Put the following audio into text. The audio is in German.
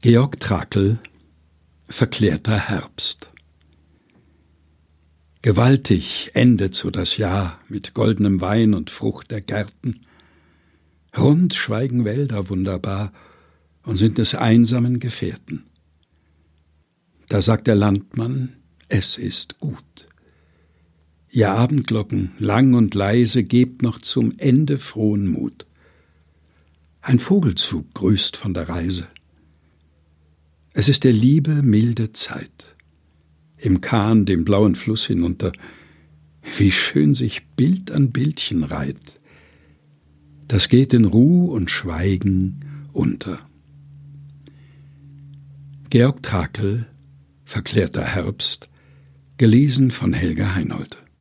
Georg Trakel Verklärter Herbst Gewaltig endet so das Jahr mit goldenem Wein und Frucht der Gärten. Rund schweigen Wälder wunderbar und sind des einsamen Gefährten. Da sagt der Landmann, es ist gut. Ihr Abendglocken, lang und leise, gebt noch zum Ende frohen Mut. Ein Vogelzug grüßt von der Reise. Es ist der Liebe milde Zeit. Im Kahn dem blauen Fluss hinunter, wie schön sich Bild an Bildchen reiht. Das geht in Ruh und Schweigen unter. Georg Trakel, Verklärter Herbst, gelesen von Helga Heinold.